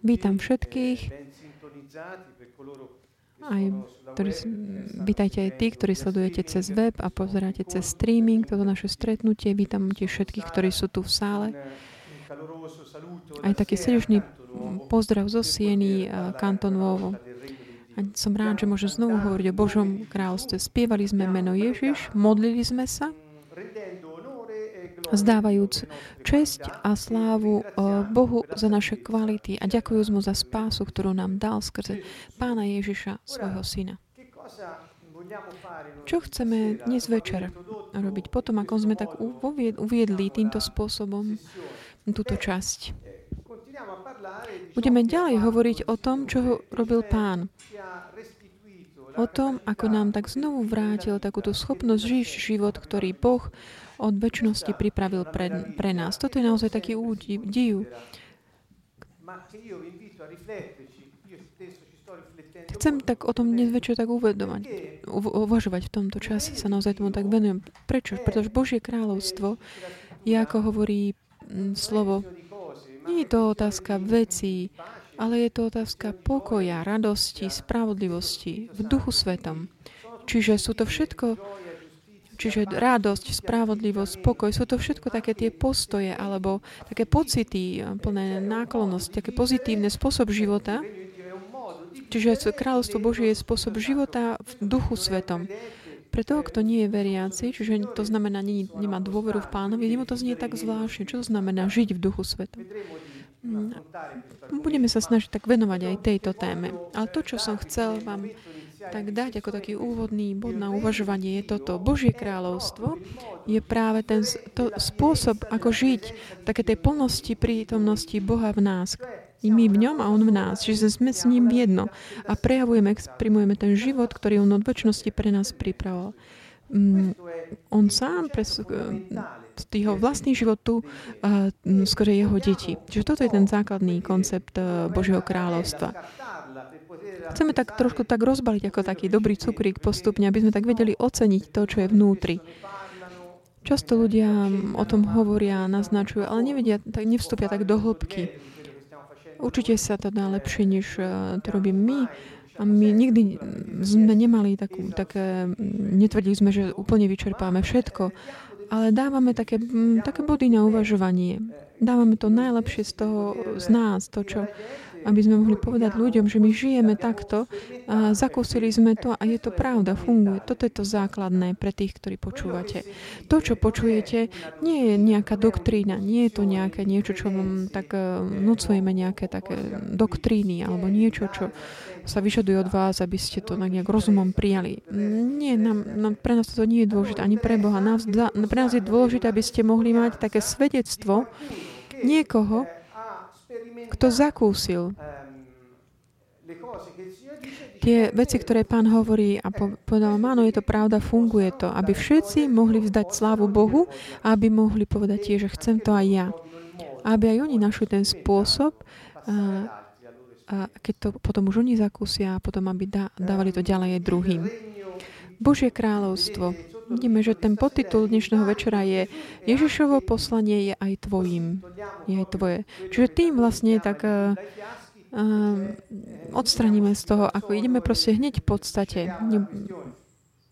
Vítam všetkých. Aj, ktorí, vítajte aj tí, ktorí sledujete cez web a pozeráte cez streaming toto naše stretnutie. Vítam tiež všetkých, ktorí sú tu v sále. Aj taký srdečný pozdrav zo Sieny, kantonovo. A som rád, že môžem znovu hovoriť o Božom kráľovstve. Spievali sme meno Ježiš, modlili sme sa zdávajúc česť a slávu eh, Bohu za naše kvality a ďakujúc mu za spásu, ktorú nám dal skrze Pána Ježiša, svojho syna. Čo chceme dnes večer robiť? Potom, ako sme tak uviedli týmto spôsobom túto časť. Budeme ďalej hovoriť o tom, čo robil Pán. O tom, ako nám tak znovu vrátil takúto schopnosť žiť život, ktorý Boh od väčšnosti pripravil pre, pre nás. Toto je naozaj taký údiv. Chcem tak o tom dnes večer tak uvedovať, uvažovať v tomto čase, sa naozaj tomu tak venujem. Prečo? Pretože Božie kráľovstvo je, ako hovorí slovo, nie je to otázka vecí, ale je to otázka pokoja, radosti, spravodlivosti v duchu svetom. Čiže sú to všetko Čiže radosť, spravodlivosť, spokoj, sú to všetko také tie postoje alebo také pocity, plné náklonnosť, také pozitívne spôsob života. Čiže kráľovstvo Božie je spôsob života v duchu svetom. Pre toho, kto nie je veriaci, čiže to znamená, nie, nemá dôveru v pánovi, mu to znie tak zvláštne. Čo to znamená žiť v duchu svetom? Mm, budeme sa snažiť tak venovať aj tejto téme. Ale to, čo som chcel vám tak dať ako taký úvodný bod na uvažovanie je toto. Božie kráľovstvo je práve ten to spôsob, ako žiť v také tej plnosti prítomnosti Boha v nás. I my v ňom a On v nás. Čiže sme s ním jedno a prejavujeme, exprimujeme ten život, ktorý On od väčšnosti pre nás pripravoval. Mm, on sám pre jeho vlastný život tu uh, skôr jeho deti. Čiže toto je ten základný koncept uh, Božieho kráľovstva. Chceme tak trošku tak rozbaliť ako taký dobrý cukrík postupne, aby sme tak vedeli oceniť to, čo je vnútri. Často ľudia o tom hovoria, naznačujú, ale nevedia, tak nevstúpia tak do hĺbky. Určite sa to dá lepšie, než eh, to robím my. A my nikdy sme nemali takú, také, netvrdili sme, že úplne vyčerpáme všetko, ale dávame také, také body na uvažovanie. Dávame to najlepšie z toho, z nás, to, čo aby sme mohli povedať ľuďom, že my žijeme takto, a zakúsili sme to a je to pravda, funguje. Toto je to základné pre tých, ktorí počúvate. To, čo počujete, nie je nejaká doktrína, nie je to nejaké niečo, čo vám tak vnúcujeme nejaké také doktríny alebo niečo, čo sa vyžaduje od vás, aby ste to nejak rozumom prijali. Nie, nám, nám, pre nás to nie je dôležité, ani pre Boha. Nás, pre nás je dôležité, aby ste mohli mať také svedectvo niekoho, kto zakúsil tie veci, ktoré pán hovorí a povedal, áno, je to pravda, funguje to, aby všetci mohli vzdať slávu Bohu a aby mohli povedať tiež, že chcem to aj ja. Aby aj oni našli ten spôsob, a, a keď to potom už oni zakúsia, a potom aby dávali to ďalej aj druhým. Božie kráľovstvo Vidíme, že ten podtitul dnešného večera je Ježišovo poslanie je aj tvojim. Je aj tvoje. Čiže tým vlastne tak uh, uh, odstraníme z toho, ako ideme proste hneď v podstate. Ne,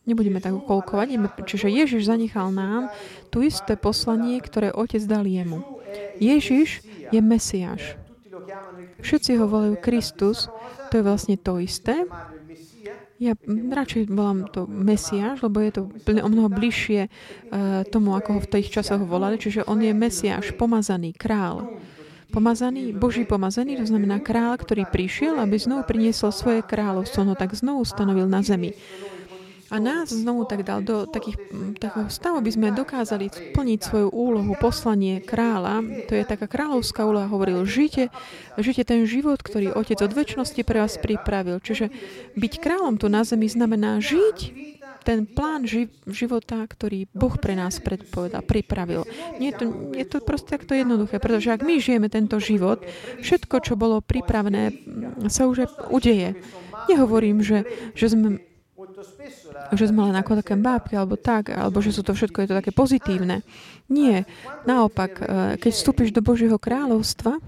nebudeme tak ukolkovať. Čiže Ježiš zanechal nám tu isté poslanie, ktoré Otec dal jemu. Ježiš je Mesiáš. Všetci ho volajú Kristus, to je vlastne to isté. Ja radšej volám to Mesiáš, lebo je to o mnoho bližšie uh, tomu, ako ho v tých časoch volali. Čiže on je Mesiáš, pomazaný, král. Pomazaný, Boží pomazaný, to znamená král, ktorý prišiel, aby znovu priniesol svoje kráľovstvo, no tak znovu stanovil na zemi a nás znovu tak dal do takých, takého stavu, aby sme dokázali splniť svoju úlohu, poslanie kráľa. To je taká kráľovská úloha, hovoril, žite, žite ten život, ktorý Otec od väčšnosti pre vás pripravil. Čiže byť kráľom tu na zemi znamená žiť ten plán ži- života, ktorý Boh pre nás predpovedal, pripravil. Nie je, to, je to proste takto jednoduché, pretože ak my žijeme tento život, všetko, čo bolo pripravené, sa už udeje. Nehovorím, že, že sme že sme len ako také bábky, alebo tak, alebo že sú to všetko je to také pozitívne. Nie. Naopak, e, keď vstúpiš do Božieho kráľovstva,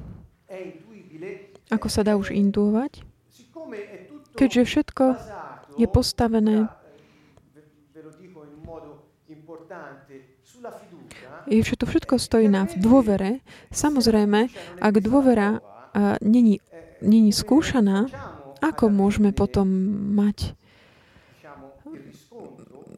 ako sa dá už intuovať, keďže všetko je postavené je všetko, všetko stojí na dôvere. Samozrejme, ak dôvera uh, není, není skúšaná, ako môžeme potom mať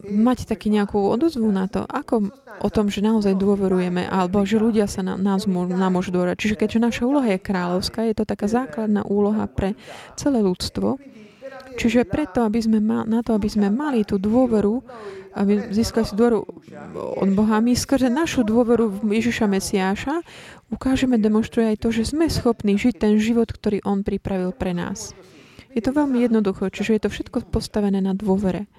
mať taký nejakú odozvu na to, ako o tom, že naozaj dôverujeme, alebo že ľudia sa na, nás mô, nám môžu dôverať. Čiže keďže naša úloha je kráľovská, je to taká základná úloha pre celé ľudstvo. Čiže preto, aby sme ma, na to, aby sme mali tú dôveru, aby získali si dôveru od Boha, my skrze našu dôveru v Ježiša Mesiáša ukážeme, demonstruje aj to, že sme schopní žiť ten život, ktorý On pripravil pre nás. Je to veľmi jednoduché, čiže je to všetko postavené na dôvere.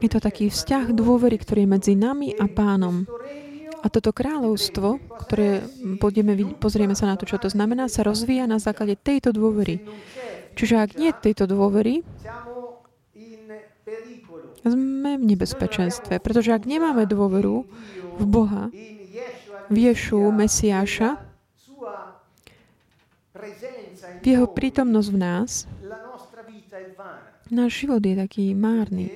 Je to taký vzťah dôvery, ktorý je medzi nami a pánom. A toto kráľovstvo, ktoré pôjdeme, pozrieme sa na to, čo to znamená, sa rozvíja na základe tejto dôvery. Čiže ak nie tejto dôvery, sme v nebezpečenstve. Pretože ak nemáme dôveru v Boha, v Ješu, Mesiáša, v jeho prítomnosť v nás, náš život je taký márny.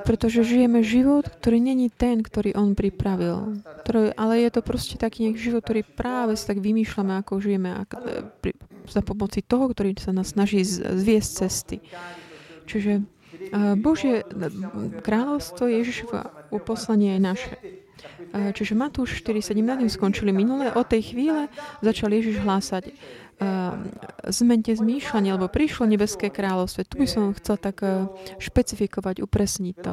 Pretože žijeme život, ktorý není ten, ktorý on pripravil. Ktorý, ale je to proste taký nejak život, ktorý práve si tak vymýšľame, ako žijeme ako, e, pri, za pomoci toho, ktorý sa nás snaží zviesť cesty. Čiže Božie kráľovstvo Ježišova uposlanie je naše. Čiže Matúš 4.7 na tým skončili minulé. Od tej chvíle začal Ježiš hlásať zmente zmýšľanie, lebo prišlo nebeské kráľovstvo. Tu by som chcel tak špecifikovať, upresniť to.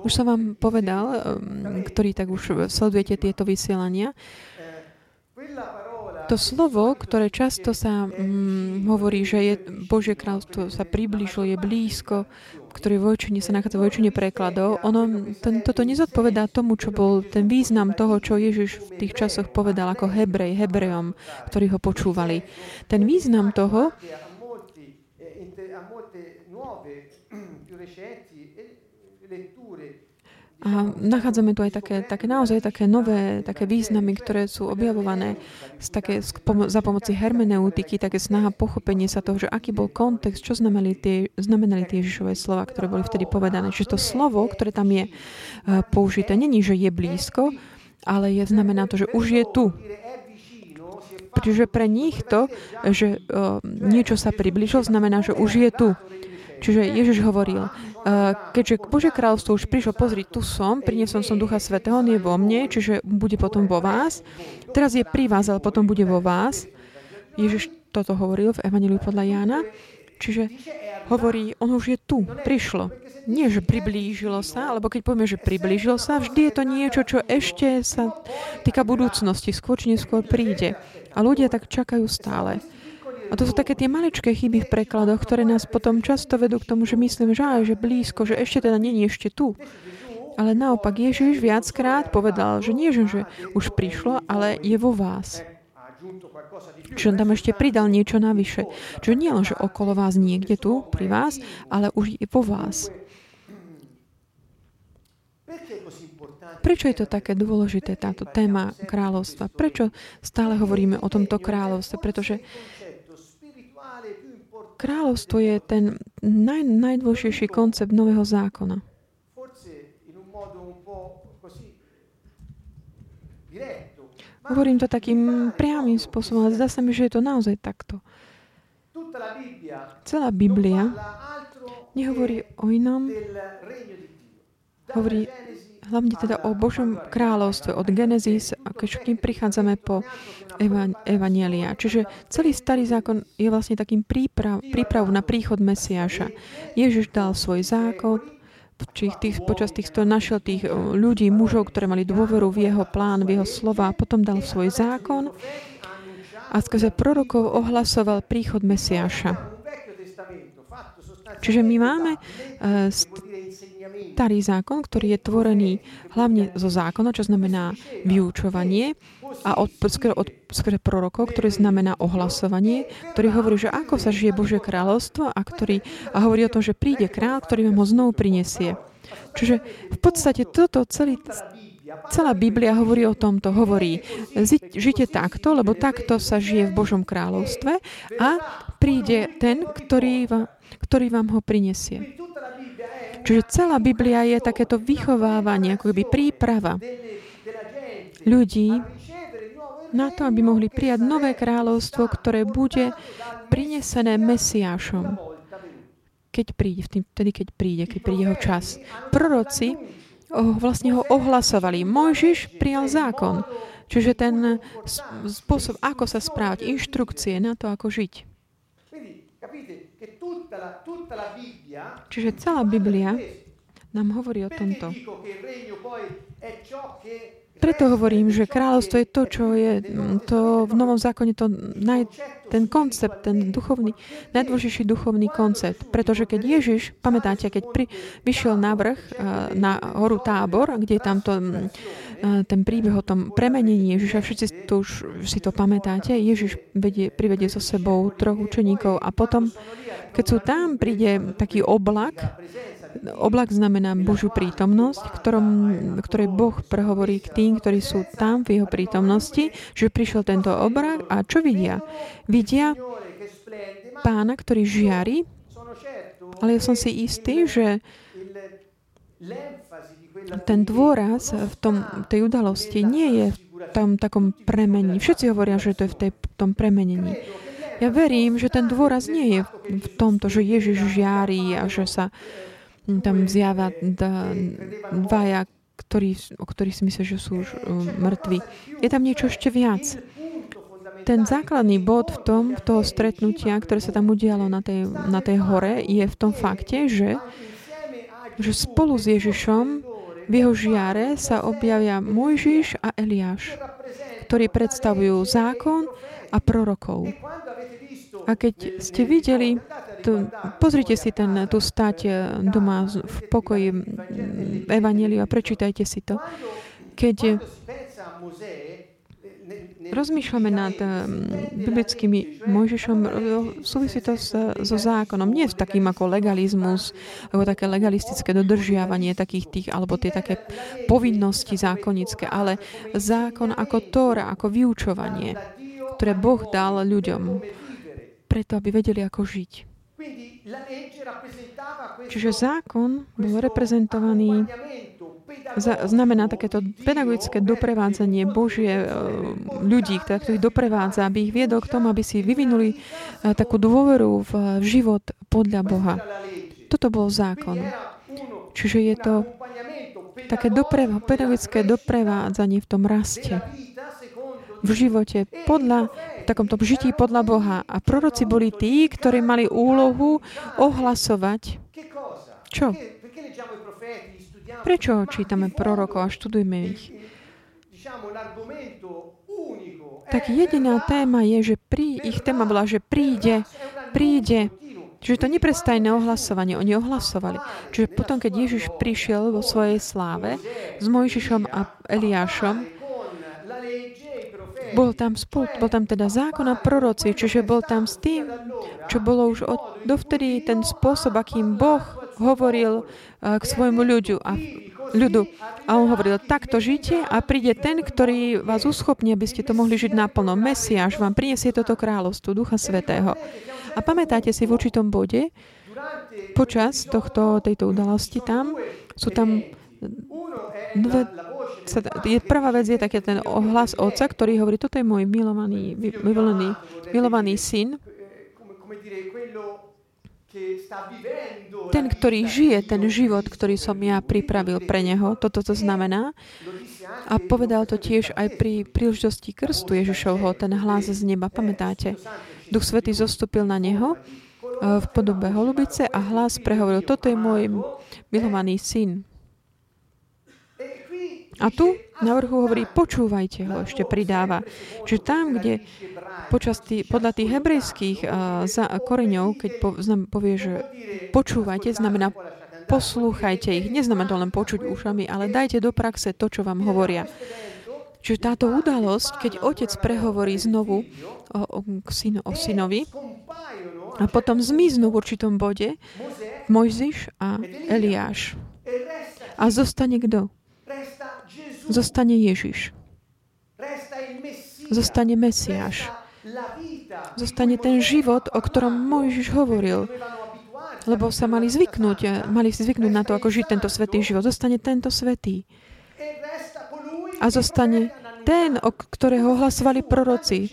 Už som vám povedal, ktorí tak už sledujete tieto vysielania, to slovo, ktoré často sa mm, hovorí, že je Božie kráľstvo sa priblížilo, je blízko, ktorý vojčine sa nachádza vojčine prekladov, ono, ten, toto nezodpovedá tomu, čo bol ten význam toho, čo Ježiš v tých časoch povedal ako Hebrej, Hebrejom, ktorí ho počúvali. Ten význam toho a nachádzame tu aj také, také naozaj také nové, také významy, ktoré sú objavované z také, z pomo- za pomoci hermeneutiky, také snaha pochopenie sa toho, že aký bol kontext, čo znamenali tie, znamenali tie Ježišové slova, ktoré boli vtedy povedané. Čiže to slovo, ktoré tam je uh, použité, není, že je blízko, ale je, znamená to, že už je tu. Čiže pre nich to, že uh, niečo sa približilo, znamená, že už je tu. Čiže Ježiš hovoril, uh, keďže Božie kráľovstvo už prišlo, pozri, tu som, priniesol som Ducha Svetého, on je vo mne, čiže bude potom vo vás. Teraz je pri vás, ale potom bude vo vás. Ježiš toto hovoril v Evangeliu podľa Jána. Čiže hovorí, on už je tu, prišlo. Nie, že priblížilo sa, alebo keď povieme, že priblížilo sa, vždy je to niečo, čo ešte sa týka budúcnosti, skôr či neskôr príde. A ľudia tak čakajú stále. A to sú také tie maličké chyby v prekladoch, ktoré nás potom často vedú k tomu, že myslím, že aj, že blízko, že ešte teda není ešte tu. Ale naopak Ježiš viackrát povedal, že nie, že už prišlo, ale je vo vás. Čiže on tam ešte pridal niečo navyše. Čiže nie len, že okolo vás niekde tu, pri vás, ale už je vo vás. Prečo je to také dôležité, táto téma kráľovstva? Prečo stále hovoríme o tomto kráľovstve? Pretože Kráľovstvo je ten naj, najdôležitejší koncept Nového zákona. Hovorím to takým priamým spôsobom, ale zdá sa mi, že je to naozaj takto. Celá Biblia nehovorí o inom, hovorí hlavne teda o Božom kráľovstve od Genesis, keď prichádzame po evan- Evanielia. Čiže celý starý zákon je vlastne takým príprav, príprav na príchod Mesiáša. Ježiš dal svoj zákon, či tých, počas týchto našiel tých ľudí, mužov, ktorí mali dôveru v jeho plán, v jeho slova, a potom dal svoj zákon a skrze prorokov ohlasoval príchod Mesiáša. Čiže my máme uh, starý zákon, ktorý je tvorený hlavne zo zákona, čo znamená vyučovanie a od, skôr od skôr prorokov, ktorý znamená ohlasovanie, ktorý hovorí, že ako sa žije Božie kráľovstvo a, ktorý, a hovorí o tom, že príde král, ktorý vám ho znovu prinesie. Čiže v podstate toto celý Celá Biblia hovorí o tomto. Hovorí, žite takto, lebo takto sa žije v Božom kráľovstve a príde ten, ktorý vám, ktorý vám ho prinesie. Čiže celá Biblia je takéto vychovávanie, ako by príprava ľudí na to, aby mohli prijať nové kráľovstvo, ktoré bude prinesené Mesiášom. Keď príde, vtedy, keď príde, keď príde jeho čas. Proroci vlastne ho ohlasovali. Mojžiš prijal zákon. Čiže ten spôsob, ako sa správať, inštrukcie na to, ako žiť. Čiže celá Biblia nám hovorí o tomto. Preto hovorím, že kráľovstvo je to, čo je to v Novom zákone, to naj, ten koncept, ten duchovný, najdôležitejší duchovný koncept. Pretože keď Ježiš, pamätáte, keď pri, vyšiel na vrch, eh, na horu Tábor, kde je tam to, mm, eh, ten príbeh o tom premenení Ježiša, všetci to už si to pamätáte, Ježiš vedie, privedie so sebou troch učeníkov a potom, keď sú tam, príde taký oblak, Oblak znamená Božiu prítomnosť, ktorom, ktorej Boh prehovorí k tým, ktorí sú tam v jeho prítomnosti, že prišiel tento oblak a čo vidia? Vidia pána, ktorý žiari, ale ja som si istý, že ten dôraz v tom, tej udalosti nie je v tom takom premenení. Všetci hovoria, že to je v tej, tom premenení. Ja verím, že ten dôraz nie je v tomto, že Ježiš žiari a že sa tam zjavia dvaja, ktorí, o ktorých si myslia, že sú už um, mŕtvi. Je tam niečo ešte viac. Ten základný bod v tom, v toho stretnutia, ktoré sa tam udialo na tej, na tej hore, je v tom fakte, že, že spolu s Ježišom v jeho žiare sa objavia Mojžiš a Eliáš, ktorí predstavujú zákon a prorokov. A keď ste videli tu, pozrite si ten, tú stať eh, doma v pokoji Evangeliu a prečítajte si to. Keď rozmýšľame nad biblickými Mojžišom, súvisí to so zákonom. Nie s takým ako legalizmus, ako také legalistické dodržiavanie takých tých, alebo tie také povinnosti zákonické, ale zákon ako Tóra, ako vyučovanie, ktoré Boh dal ľuďom, preto aby vedeli, ako žiť. Čiže zákon bol reprezentovaný, znamená takéto pedagogické doprevádzanie Božie e, ľudí, ktorých doprevádza, aby ich viedol k tomu, aby si vyvinuli e, takú dôveru v život podľa Boha. Toto bol zákon. Čiže je to také dopreva, pedagogické doprevádzanie v tom raste v živote podľa, v takomto žití podľa Boha. A proroci boli tí, ktorí mali úlohu ohlasovať. Čo? Prečo čítame prorokov a študujeme ich? Tak jediná téma je, že prí, ich téma bola, že príde, príde. Čiže to neprestajné ohlasovanie. Oni ohlasovali. Čiže potom, keď Ježiš prišiel vo svojej sláve s Mojžišom a Eliášom, bol tam spolu, bol tam teda zákon a proroci, čiže bol tam s tým, čo bolo už od, dovtedy ten spôsob, akým Boh hovoril uh, k svojmu ľudu a ľudu. A on hovoril, takto žite a príde ten, ktorý vás uschopní, aby ste to mohli žiť naplno. Mesiáš vám prinesie toto kráľovstvo Ducha Svetého. A pamätáte si v určitom bode, počas tohto, tejto udalosti tam, sú tam dve, sa, je, prvá vec je taký ten ohlas otca, ktorý hovorí, toto je môj milovaný, milovaný, milovaný syn, ten, ktorý žije ten život, ktorý som ja pripravil pre neho, toto to znamená. A povedal to tiež aj pri príležitosti krstu Ježišovho, ten hlas z neba, pamätáte? Duch Svetý zostúpil na neho eh, v podobe holubice a hlas prehovoril, toto je môj milovaný syn, a tu na vrchu hovorí, počúvajte ho, ešte pridáva. Čiže tam, kde počas tý, podľa tých hebrejských uh, za, koreňov, keď po, znam, povie, že počúvajte, znamená poslúchajte ich. Neznamená to len počuť ušami, ale dajte do praxe to, čo vám hovoria. Čiže táto udalosť, keď otec prehovorí znovu o, o, syno, o synovi a potom zmiznú v určitom bode Mojžiš a Eliáš. A zostane kto? Zostane Ježiš. Zostane Mesiáš. Zostane ten život, o ktorom Mojžiš hovoril. Lebo sa mali zvyknúť, mali zvyknúť na to, ako žiť tento svetý život. Zostane tento svetý. A zostane ten, o ktorého hlasovali proroci.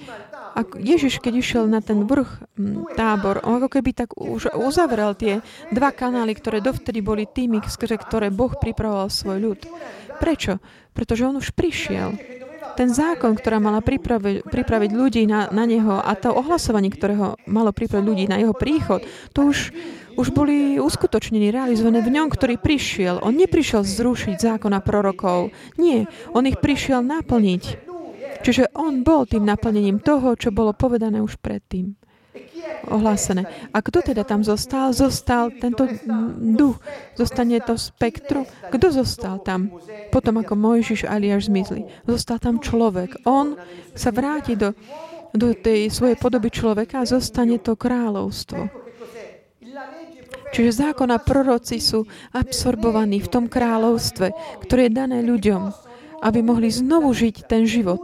A Ježiš, keď išiel na ten vrch tábor, on ako keby tak už uzavrel tie dva kanály, ktoré dovtedy boli tými, skrze ktoré Boh pripravoval svoj ľud. Prečo? Pretože on už prišiel. Ten zákon, ktorá mala pripraviť, pripraviť ľudí na, na neho a to ohlasovanie, ktorého malo pripraviť ľudí na jeho príchod, to už, už boli uskutočnení, realizované v ňom, ktorý prišiel. On neprišiel zrušiť zákona prorokov. Nie, on ich prišiel naplniť. Čiže on bol tým naplnením toho, čo bolo povedané už predtým ohlásené. A kto teda tam zostal? Zostal tento duch. Zostane to spektrum. Kto zostal tam? Potom ako Mojžiš a Eliáš zmizli. Zostal tam človek. On sa vráti do, do tej svojej podoby človeka a zostane to kráľovstvo. Čiže zákon a proroci sú absorbovaní v tom kráľovstve, ktoré je dané ľuďom, aby mohli znovu žiť ten život.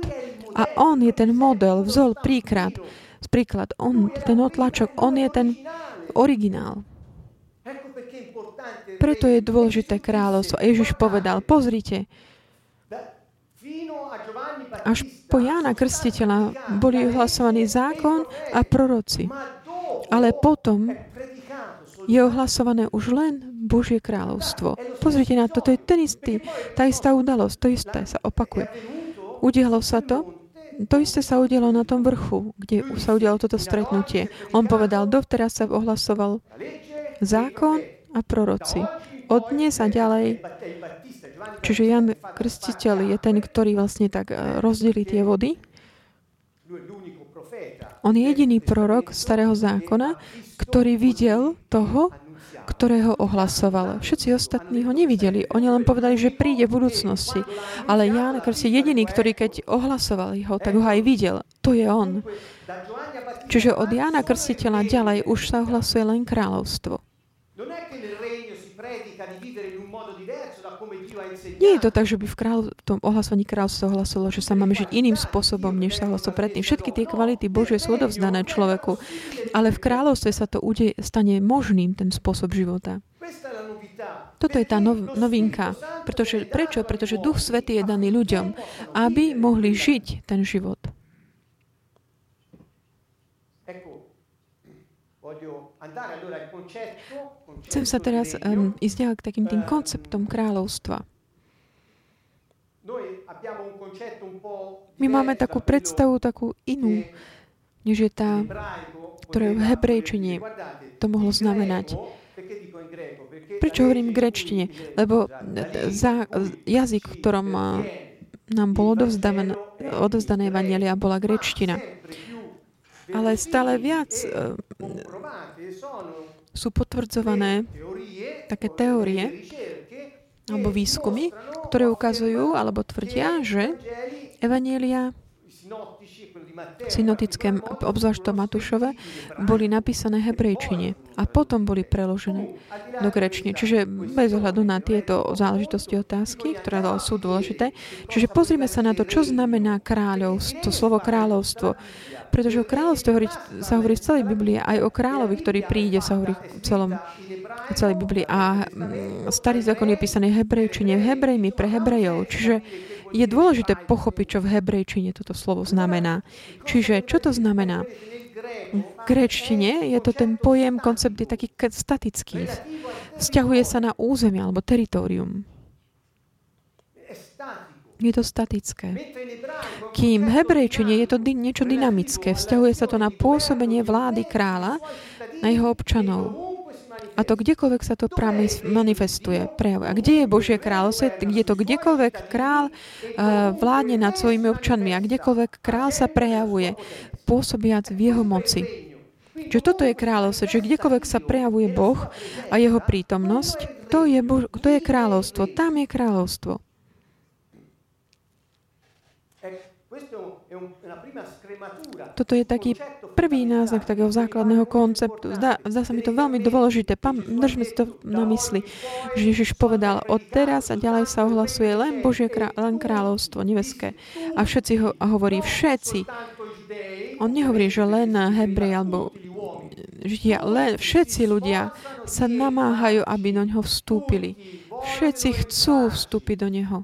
A on je ten model, vzol príklad. Príklad, on, ten otlačok, on je ten originál. Preto je dôležité kráľovstvo. Ježiš povedal, pozrite, až po Jána Krstiteľa boli ohlasovaní zákon a proroci. Ale potom je ohlasované už len Božie kráľovstvo. Pozrite na to, to je ten istý, tá istá udalosť, to isté sa opakuje. Udialo sa to to isté sa udialo na tom vrchu, kde sa udialo toto stretnutie. On povedal, dovteraz sa ohlasoval zákon a proroci. Od dnes a ďalej, čiže Jan Krstiteľ je ten, ktorý vlastne tak eh, rozdelí tie vody. On je jediný prorok starého zákona, ktorý videl toho, ktorého ohlasoval. Všetci ostatní ho nevideli. Oni len povedali, že príde v budúcnosti. Ale Ján je jediný, ktorý keď ohlasoval ho, tak ho aj videl. To je on. Čiže od Jána Krstiteľa ďalej už sa ohlasuje len kráľovstvo. Nie je to tak, že by v, kráľ, v tom ohlasovaní kráľovstva ohlasovalo, že sa máme žiť iným spôsobom, než sa hlasilo predtým. Všetky tie kvality Božie sú odovzdané človeku, ale v kráľovstve sa to ude, stane možným, ten spôsob života. Toto je tá nov, novinka. Pretože, prečo? Pretože Duch Svetý je daný ľuďom, aby mohli žiť ten život. Chcem sa teraz um, ísť k takým tým konceptom kráľovstva. My máme takú predstavu, takú inú, než je tá, ktorá v hebrejčine to mohlo znamenať. Prečo hovorím v grečtine? Lebo za, jazyk, v ktorom nám bolo odovzdané Evangelia, bola grečtina. Ale stále viac e, sú potvrdzované také teórie alebo výskumy, ktoré ukazujú alebo tvrdia, že Evanielia synodické, obzvlášť to Matúšové, boli napísané hebrejčine a potom boli preložené do grečne. Čiže bez ohľadu na tieto záležitosti otázky, ktoré sú dôležité. Čiže pozrime sa na to, čo znamená kráľovstvo, slovo kráľovstvo. Pretože o kráľovstve hovorí, sa hovorí v celej Biblii, aj o kráľovi, ktorý príde, sa hovorí v celom v celej Biblii. A mm, starý zákon je písaný hebrejčine, hebrejmi pre hebrejov. Čiže je dôležité pochopiť, čo v hebrejčine toto slovo znamená. Čiže, čo to znamená? V gréčtine je to ten pojem, koncept je taký statický. Vzťahuje sa na územie alebo teritorium. Je to statické. Kým v hebrejčine je to niečo dynamické. Vzťahuje sa to na pôsobenie vlády kráľa na jeho občanov. A to kdekoľvek sa to manifestuje, prejavuje. A kde je Božie kráľovstvo? Kde to kdekoľvek král uh, vládne nad svojimi občanmi a kdekoľvek král sa prejavuje, pôsobiac v jeho moci. Čiže toto je kráľovstvo, že kdekoľvek sa prejavuje Boh a jeho prítomnosť, to je, Bož, to je kráľovstvo, tam je kráľovstvo. Toto je taký prvý náznak takého základného konceptu. Zdá, zdá sa mi to veľmi dôležité. Pán, držme si to na mysli, že Ježiš povedal, od teraz a ďalej sa ohlasuje len Božie krá, len kráľovstvo nebeské. A všetci ho a hovorí, všetci. On nehovorí, že len Hebrej alebo Židia, len všetci ľudia sa namáhajú, aby do ňoho vstúpili. Všetci chcú vstúpiť do neho.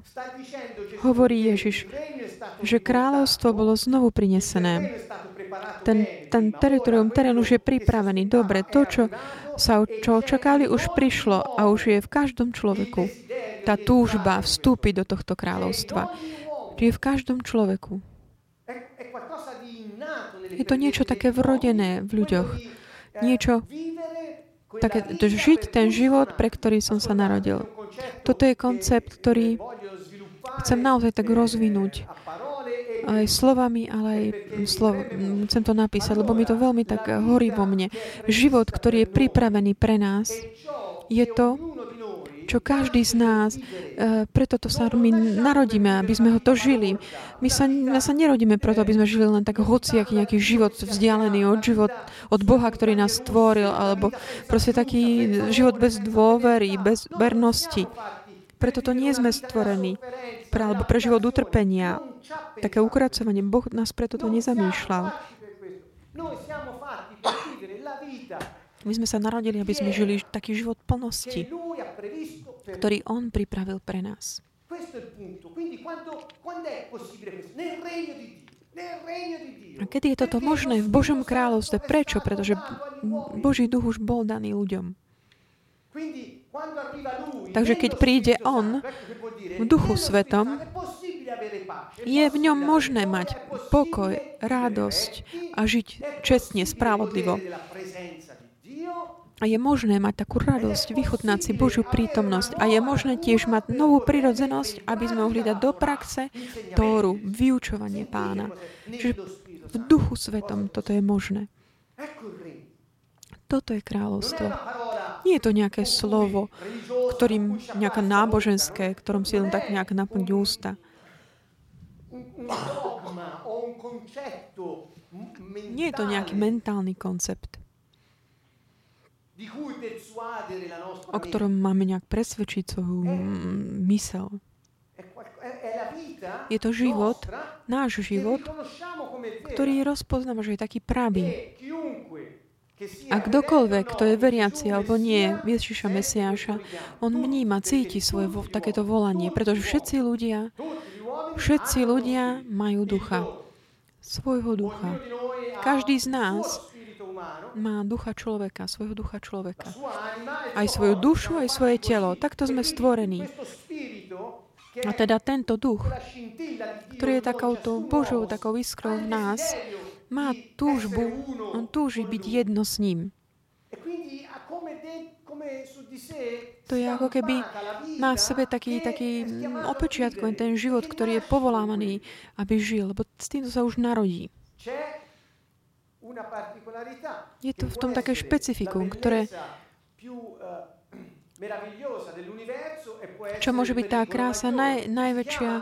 Hovorí Ježiš, že kráľovstvo bolo znovu prinesené. Ten, ten teritorium, terén už je pripravený. Dobre, to, čo sa čo očakali, už prišlo a už je v každom človeku. Tá túžba vstúpiť do tohto kráľovstva. Je v každom človeku. Je to niečo také vrodené v ľuďoch. Niečo také, žiť ten život, pre ktorý som sa narodil. Toto je koncept, ktorý chcem naozaj tak rozvinúť aj slovami, ale aj slov, chcem to napísať, lebo mi to veľmi tak horí vo mne. Život, ktorý je pripravený pre nás, je to, čo každý z nás, e, preto to sa my narodíme, aby sme ho to žili. My sa, my sa nerodíme preto, aby sme žili len tak hociaký nejaký život vzdialený od, život, od Boha, ktorý nás stvoril, alebo proste taký život bez dôvery, bez vernosti. Preto to nie sme stvorení. Pre, alebo pre život utrpenia. Také ukracovanie. Boh nás preto to nezamýšľal. My sme sa narodili, aby sme žili taký život plnosti, ktorý On pripravil pre nás. A kedy je toto možné v Božom kráľovstve? Prečo? Pretože Boží duch už bol daný ľuďom. Takže keď príde On v duchu svetom, je v ňom možné mať pokoj, radosť a žiť čestne, spravodlivo. A je možné mať takú radosť, vychutnať si Božiu prítomnosť. A je možné tiež mať novú prirodzenosť, aby sme mohli dať do praxe Tóru, vyučovanie pána. Čiže v duchu svetom toto je možné. Toto je kráľovstvo. Nie je to nejaké slovo, ktorým nejaká náboženské, ktorom si len tak nejak naplniť ústa. Nie je to nejaký mentálny koncept o ktorom máme nejak presvedčiť svoju mysel. Je to život, náš život, ktorý rozpoznáme, že je taký pravý. A kdokoľvek, kto je veriaci alebo nie, Ježiša Mesiáša, on vníma, cíti svoje vo, takéto volanie, pretože všetci ľudia, všetci ľudia majú ducha. Svojho ducha. Každý z nás má ducha človeka, svojho ducha človeka. Aj svoju dušu, aj svoje telo. Takto sme stvorení. A teda tento duch, ktorý je takouto Božou, takou iskrou v nás, má túžbu, on túži byť jedno s ním. To je ako keby má v sebe taký, taký opečiatko, ten život, ktorý je povolávaný, aby žil, lebo s týmto sa už narodí. Je to v tom také špecifikum, ktoré čo môže byť tá krása naj, najväčšia,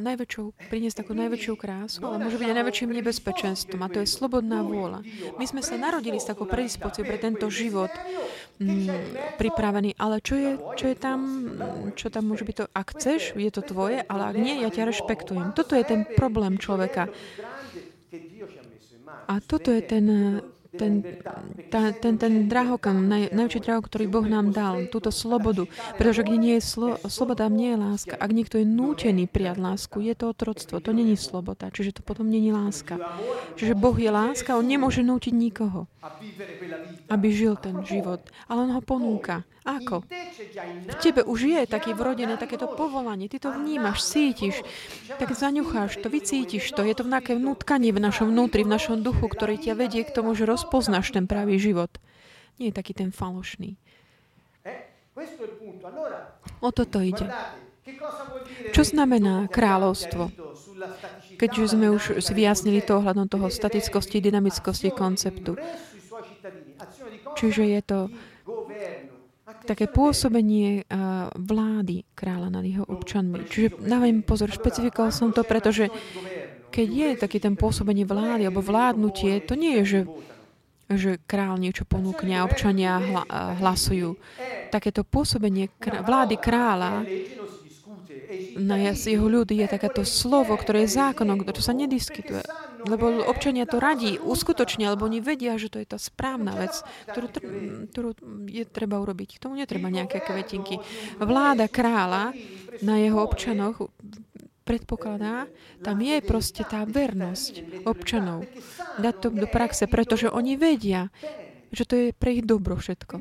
najväčšou, priniesť takú najväčšiu krásu, ale môže byť aj najväčším nebezpečenstvom a to je slobodná vôľa. My sme sa narodili s takou predispozíciou pre tento život mm, pripravený, ale čo je, čo je tam, čo tam môže byť to, ak chceš, je to tvoje, ale ak nie, ja ťa rešpektujem. Toto je ten problém človeka. A toto je ten, ten, tá, ten, ten drahokam, naj, najväčší drahok, ktorý Boh nám dal, túto slobodu. Pretože kde nie je slo, sloboda, nie je láska. Ak niekto je nútený prijať lásku, je to otroctvo, to není sloboda, čiže to potom není láska. Čiže Boh je láska, On nemôže nútiť nikoho, aby žil ten život, ale On ho ponúka. Ako? V tebe už je taký vrodené takéto povolanie. Ty to vnímaš, cítiš, tak zaňucháš to, vycítiš to. Je to v nejaké vnútkanie v našom vnútri, v našom duchu, ktorý ťa vedie k tomu, že rozpoznáš ten pravý život. Nie je taký ten falošný. O toto ide. Čo znamená kráľovstvo? Keďže sme už vyjasnili to ohľadom toho statickosti, dynamickosti konceptu. Čiže je to také pôsobenie uh, vlády kráľa nad jeho občanmi. Čiže dávam pozor, špecifikoval som to, pretože keď je taký ten pôsobenie vlády alebo vládnutie, to nie je, že že král niečo ponúkne a občania hla, hlasujú. Takéto pôsobenie kr- vlády kráľa na jeho ľudí je takéto slovo, ktoré je zákonom, ktoré sa nediskytuje. Lebo občania to radí uskutočne, alebo oni vedia, že to je tá správna vec, ktorú, ktorú je treba urobiť. K tomu netreba nejaké kvetinky. Vláda kráľa na jeho občanoch predpokladá, tam je proste tá vernosť občanov. Dať to do praxe, pretože oni vedia, že to je pre ich dobro všetko.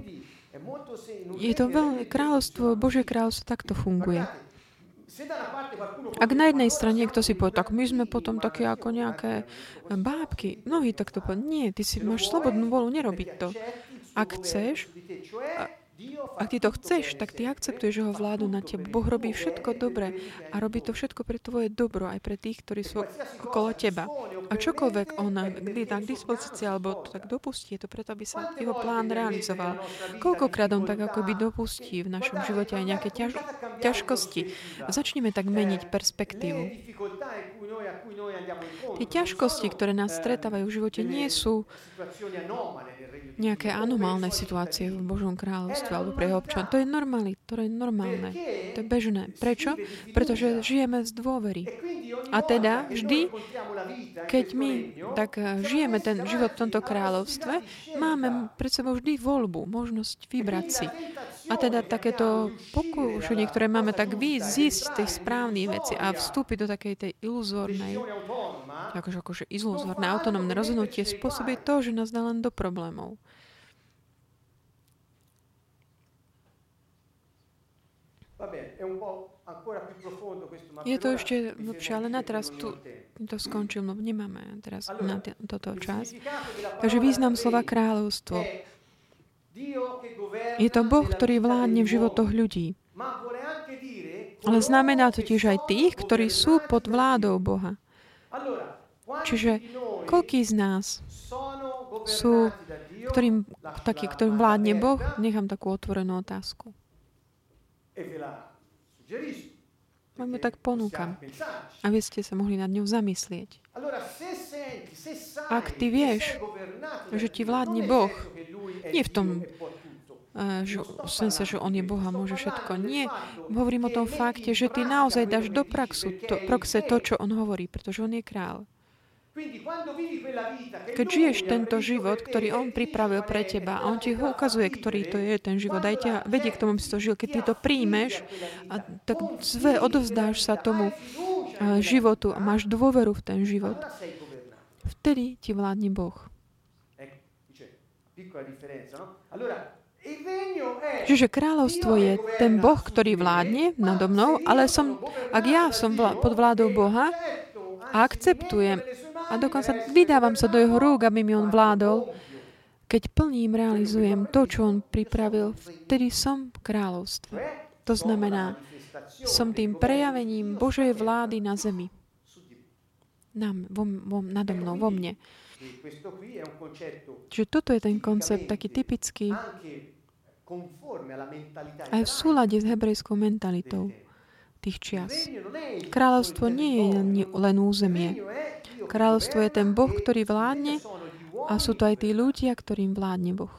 Je to veľmi kráľovstvo, Božie kráľovstvo takto funguje. Ak na jednej strane niekto si povie, tak my sme potom také ako nejaké bábky, mnohí takto povedia, nie, ty si máš slobodnú volu nerobiť to. Ak chceš, ak ty to chceš, tak ty akceptuješ jeho vládu na teba. Boh robí všetko dobre a robí to všetko pre tvoje dobro, aj pre tých, ktorí sú okolo teba. A čokoľvek on dá k dispozícii alebo to tak dopustí, je to preto, aby sa jeho plán realizoval. Koľkokrát on tak ako by dopustí v našom živote aj nejaké ťaž, ťažkosti. Začneme tak meniť perspektívu. Tie ťažkosti, ktoré nás stretávajú v živote, nie sú nejaké anomálne situácie v Božom kráľovstve alebo pre jeho občan. To je normálne, to je normálne, to je bežné. Prečo? Pretože žijeme z dôvery. A teda vždy, keď my tak eh, žijeme ten život v tomto kráľovstve, máme pred sebou vždy voľbu, možnosť vybrať si. A teda takéto pokúšanie, ktoré máme tak výjsť, z tej správnej veci a vstúpiť do takej tej iluzórnej, akože, akože iluzórne autonómne rozhodnutie spôsobí to, že nás dá len do problémov. Je to ešte lepšie, ale na teraz tu to skončil, no nemáme teraz na toto čas. Takže význam slova kráľovstvo. Je to Boh, ktorý vládne v životoch ľudí. Ale znamená to tiež aj tých, ktorí sú pod vládou Boha. Čiže koľký z nás sú, ktorým, taký, ktorým vládne Boh? Nechám takú otvorenú otázku. Vám ju tak ponúkam, aby ste sa mohli nad ňou zamyslieť. Ak ty vieš, že ti vládne Boh, nie v tom eh, že, v sense, že On je Boh a môže všetko. Nie. Hovorím o tom fakte, že ty naozaj dáš do praxu, to, praxe to, čo On hovorí, pretože On je král. Keď žiješ tento život, ktorý On pripravil pre teba a On ti ho ukazuje, ktorý to je ten život, aj ťa vedie k tomu, aby si to žil. Keď ty to príjmeš, a tak zve, odovzdáš sa tomu životu a máš dôveru v ten život, vtedy ti vládne Boh. Čiže kráľovstvo je ten Boh, ktorý vládne nado mnou, ale som, ak ja som pod vládou Boha a akceptujem a dokonca vydávam sa do jeho rúk, aby mi on vládol. Keď plním, realizujem to, čo on pripravil, vtedy som kráľovstvo. To znamená, som tým prejavením Božej vlády na zemi. Nám, vo, vo, nado mnou, vo mne. Čiže toto je ten koncept taký typický aj v súlade s hebrejskou mentalitou tých čias. Kráľovstvo nie je len územie. Kráľovstvo je ten Boh, ktorý vládne a sú to aj tí ľudia, ktorým vládne Boh.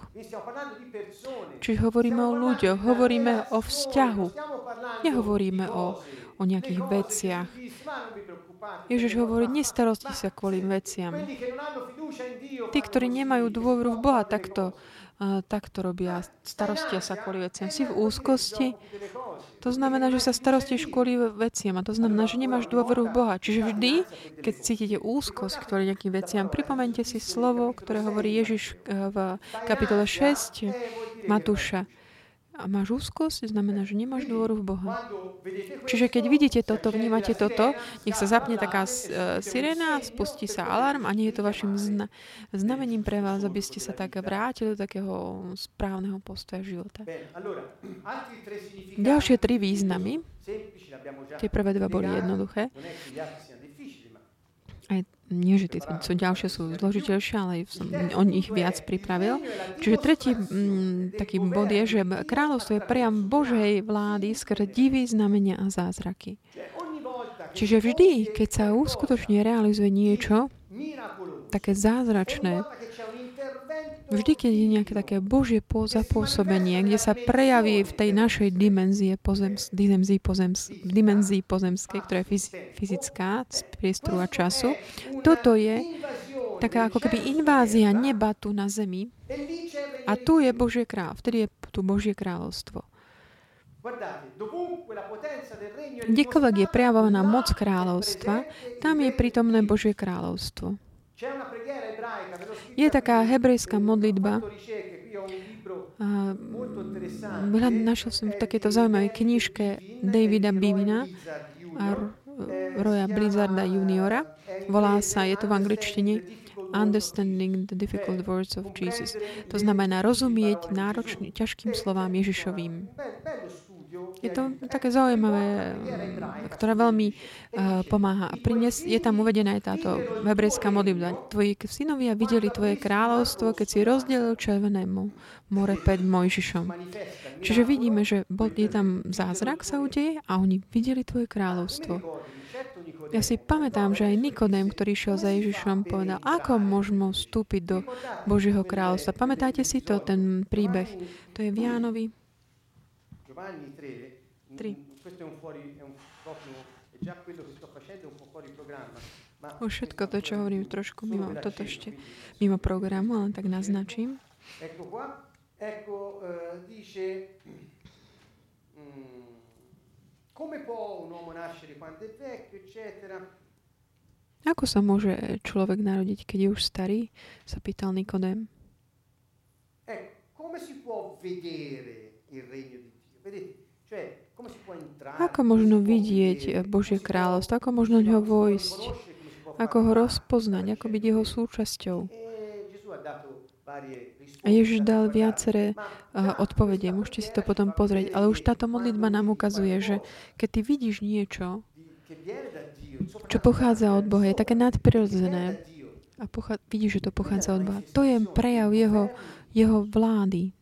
Čiže hovoríme o ľuďoch, hovoríme o vzťahu. Nehovoríme o, o nejakých veciach. Ježiš hovorí, nestarosti sa kvôli veciam. Tí, ktorí nemajú dôveru v Boha, takto, takto robia, starostia sa kvôli veciam. Si v úzkosti, to znamená, že sa starostíš kvôli veciam a to znamená, že nemáš dôveru v Boha. Čiže vždy, keď cítite úzkosť kvôli nejakým veciam, pripomente si slovo, ktoré hovorí Ježiš eh, v kapitole 6 Matúša a máš úzkosť, znamená, že nemáš dôveru v Boha. Čiže keď vidíte toto, vnímate toto, nech sa zapne taká sirena, spustí sa alarm a nie je to vašim zna- znamením pre vás, aby ste sa tak vrátili do takého správneho postoja života. Ďalšie tri významy, tie prvé dva boli jednoduché. Aj nie, že tie sú ďalšie sú zložitejšie, ale som on ich viac pripravil. Čiže tretí m, taký bod je, že kráľovstvo je priam Božej vlády skrze divy, znamenia a zázraky. Čiže vždy, keď sa uskutočne realizuje niečo, také zázračné, Vždy, keď je nejaké také Božie zapôsobenie, kde sa prejaví v tej našej dimenzie, pozems, dimenzii, pozems, dimenzii pozemskej, ktorá je fyzická, z priestoru a času, toto je taká ako keby invázia neba tu na zemi. A tu je Božie kráľ, vtedy je tu Božie kráľovstvo. Kdekoľvek je prejavovaná moc kráľovstva, tam je prítomné Božie kráľovstvo. Je taká hebrejská modlitba. A, našiel som v takéto zaujímavé knižke Davida Bivina a Roya Blizzarda juniora. Volá sa, je to v angličtine, Understanding the difficult words of Jesus. To znamená rozumieť náročným, ťažkým slovám Ježišovým. Je to také zaujímavé, ktorá veľmi uh, pomáha. A prines, je tam uvedená aj táto hebrejská modlitba. Tvoji synovia videli tvoje kráľovstvo, keď si rozdelil červenému more pred Mojžišom. Čiže vidíme, že je tam zázrak sa udeje a oni videli tvoje kráľovstvo. Ja si pamätám, že aj Nikodém, ktorý šiel za Ježišom, povedal, ako môžeme vstúpiť do Božieho kráľovstva. Pamätáte si to, ten príbeh? To je v Jánovi 3. Questo è un fuori, è un proprio, è già quello che sto facendo un po' fuori programma. Ma Už všetko to, čo hovorím, trošku mimo, toto ešte mimo programu, ale tak naznačím. Ecco qua, ecco, uh, dice, mm, come può un uomo nascere quando è vecchio, eccetera. Ako sa môže človek narodiť, keď je už starý? Sa pýtal Nikodém. Ecco, come si può vedere il regno di ako možno vidieť Božie kráľovstvo? Ako možno ňo vojsť? Ako ho rozpoznať? Ako byť jeho súčasťou? A Ježiš dal viaceré uh, odpovede. Môžete si to potom pozrieť. Ale už táto modlitba nám ukazuje, že keď ty vidíš niečo, čo pochádza od Boha, je také nadprirodzené a pochá- vidíš, že to pochádza od Boha. To je prejav jeho, jeho vlády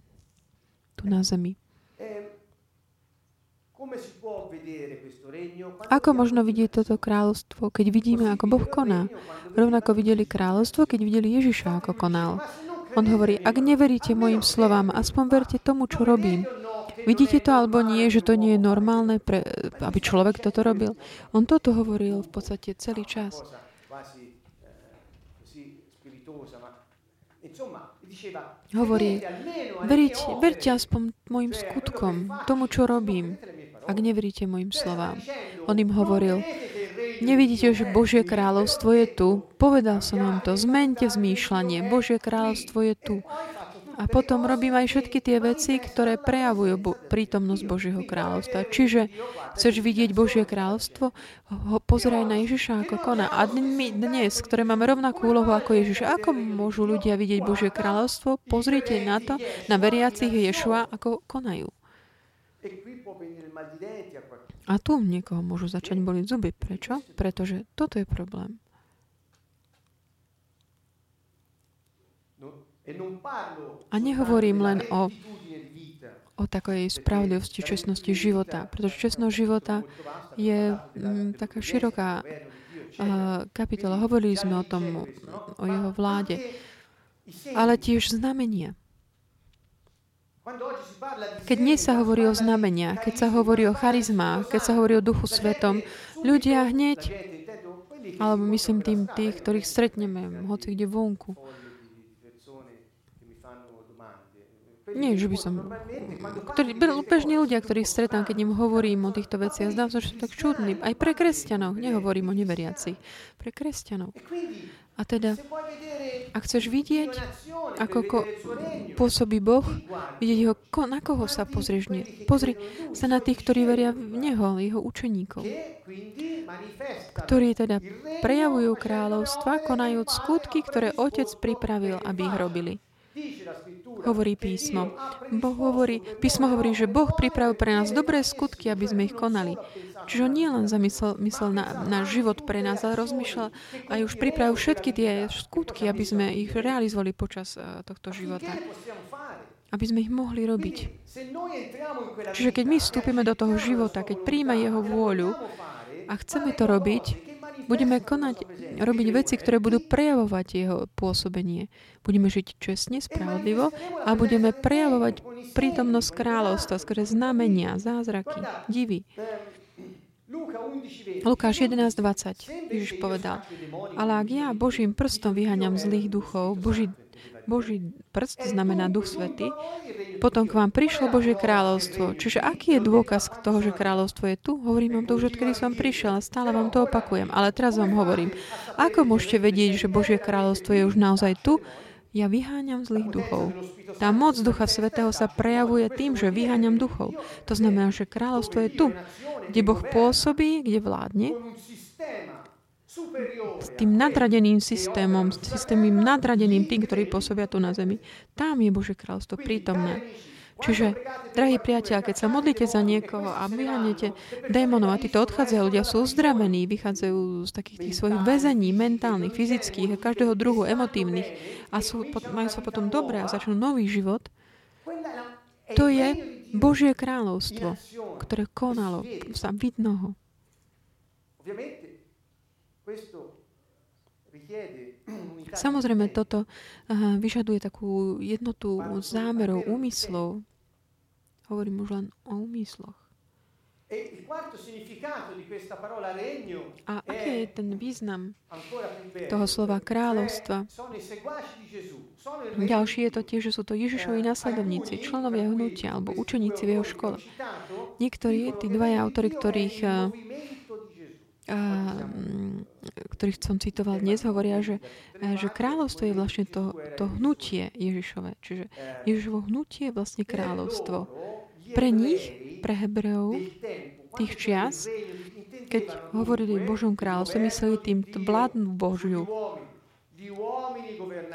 tu na zemi. Ako možno vidieť toto kráľovstvo, keď vidíme, ako Boh koná? Rovnako videli kráľovstvo, keď videli Ježiša, ako konal. On hovorí, ak neveríte mojim slovám, aspoň verte tomu, čo robím. Vidíte to alebo nie, že to nie je normálne, pre, aby človek toto robil? On toto hovoril v podstate celý čas. Hovorí, veriť, verte aspoň mojim skutkom, tomu, čo robím ak neveríte mojim slovám. On im hovoril, nevidíte, že Božie kráľovstvo je tu? Povedal som vám to, zmente zmýšľanie, Božie kráľovstvo je tu. A potom robím aj všetky tie veci, ktoré prejavujú bo- prítomnosť Božieho kráľovstva. Čiže chceš vidieť Božie kráľovstvo? Ho pozeraj na Ježiša ako koná. A dnes, ktoré máme rovnakú úlohu ako Ježiš, ako môžu ľudia vidieť Božie kráľovstvo? Pozrite na to, na veriacich Ješua, ako konajú. A tu niekoho môžu začať boliť zuby. Prečo? Pretože toto je problém. A nehovorím len o, o takej spravodlivosti, čestnosti života, pretože čestnosť života je m, taká široká uh, kapitola. Hovorili sme o tom, o jeho vláde, ale tiež znamenia. Keď dnes sa hovorí o znameniach, keď sa hovorí o charizmách, keď sa hovorí o Duchu Svetom, ľudia hneď, alebo myslím tým tých, ktorých stretneme, hoci kde vonku. Nie, že by som... Ktorí, bežní ľudia, ktorých stretám, keď im hovorím o týchto veciach, zdám sa, že sú tak čudní. Aj pre kresťanov. Nehovorím o neveriacich. Pre kresťanov. A teda, ak chceš vidieť, ako ko, pôsobí Boh, vidieť ho, ko, na koho sa pozrieš? Nie. Pozri sa na tých, ktorí veria v Neho, jeho učeníkov, ktorí teda prejavujú kráľovstva, konajúc skutky, ktoré Otec pripravil, aby ich robili. Hovorí písmo. Boh hovorí, písmo hovorí, že Boh pripravil pre nás dobré skutky, aby sme ich konali. Čiže on nie len zamyslel myslel na, na život pre nás, ale rozmýšľal aj už pripravil všetky tie skutky, aby sme ich realizovali počas uh, tohto života. Aby sme ich mohli robiť. Čiže keď my vstúpime do toho života, keď príjme jeho vôľu a chceme to robiť, Budeme konať, robiť veci, ktoré budú prejavovať jeho pôsobenie. Budeme žiť čestne, spravodlivo a budeme prejavovať prítomnosť kráľovstva, skôr znamenia, zázraky, divy. Lukáš 11.20 Ježiš povedal, ale ak ja Božím prstom vyháňam zlých duchov, Boží Boží prst znamená Duch Svety, potom k vám prišlo Božie kráľovstvo. Čiže aký je dôkaz toho, že kráľovstvo je tu? Hovorím vám to už odkedy som prišiel a stále vám to opakujem. Ale teraz vám hovorím, ako môžete vedieť, že Božie kráľovstvo je už naozaj tu? Ja vyháňam zlých duchov. Tá moc Ducha Svetého sa prejavuje tým, že vyháňam duchov. To znamená, že kráľovstvo je tu, kde Boh pôsobí, kde vládne s tým nadradeným systémom, s systémom nadradeným tým, ktorí pôsobia tu na zemi. Tam je Bože kráľstvo prítomné. Čiže, drahí priateľ, keď sa modlíte za niekoho a vyhanete démonov a títo odchádzajú, ľudia sú uzdravení, vychádzajú z takých tých svojich väzení, mentálnych, fyzických a každého druhu emotívnych a sú, majú sa potom dobré a začnú nový život, to je Božie kráľovstvo, ktoré konalo, sa vidno ho. Samozrejme, toto vyžaduje takú jednotu zámerov, úmyslov. Hovorím už len o úmysloch. E A aký je ten význam toho slova kráľovstva? Ďalší je to tiež, že sú to Ježišovi následovníci, členovia hnutia alebo učeníci v jeho škole. Niektorí, tí dvaja autory, ktorých Mm, ktorých som citoval dnes, hovoria, že, že kráľovstvo je vlastne to, to hnutie Ježišové. Čiže Ježišovo hnutie je vlastne kráľovstvo. Pre nich, pre Hebreov, tých čias, keď hovorili o Božom kráľovstve, mysleli tým vládnu Božiu,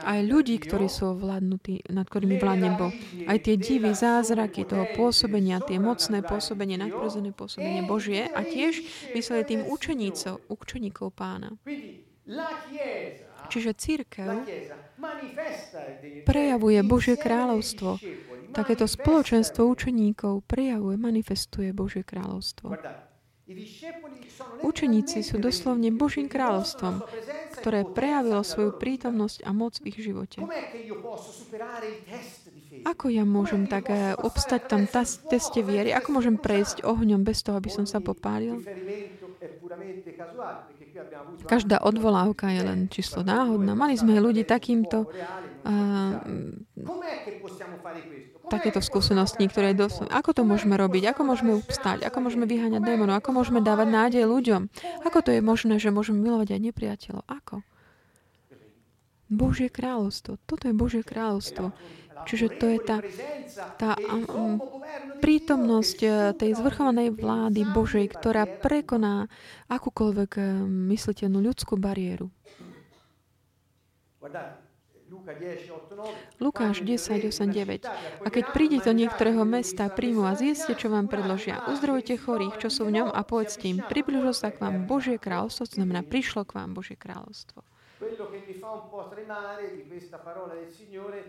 aj ľudí, ktorí sú vládnutí, nad ktorými vládne Boh. Aj tie divy, zázraky toho pôsobenia, tie mocné pôsobenie, nadprirodzené pôsobenie Božie a tiež mysleli tým učenícov, učeníkov pána. Čiže církev prejavuje Božie kráľovstvo. Takéto spoločenstvo učeníkov prejavuje, manifestuje Božie kráľovstvo. Učeníci sú doslovne Božím kráľovstvom, ktoré prejavilo svoju prítomnosť a moc v ich živote. Ako ja môžem tak obstať tam teste viery? Ako môžem prejsť ohňom bez toho, aby som sa popálil? Každá odvolávka je len číslo náhodná. Mali sme ľudí takýmto uh, takéto skúsenosti, ktoré dosť... Ako to môžeme robiť? Ako môžeme obstáť? Ako môžeme vyháňať démonov? Ako môžeme dávať nádej ľuďom? Ako to je možné, že môžeme milovať aj nepriateľov? Ako? Božie kráľovstvo. Toto je Božie kráľovstvo. Čiže to je tá, tá um, prítomnosť eh, tej zvrchovanej vlády Božej, ktorá prekoná akúkoľvek eh, mysliteľnú ľudskú bariéru. Lukáš 10, 8, 9. A keď prídete do niektorého mesta, príjmu a zjeste, čo vám predložia. Uzdravujte chorých, čo sú v ňom a povedzte im, približilo sa k vám Božie kráľovstvo, to znamená, prišlo k vám Božie kráľovstvo.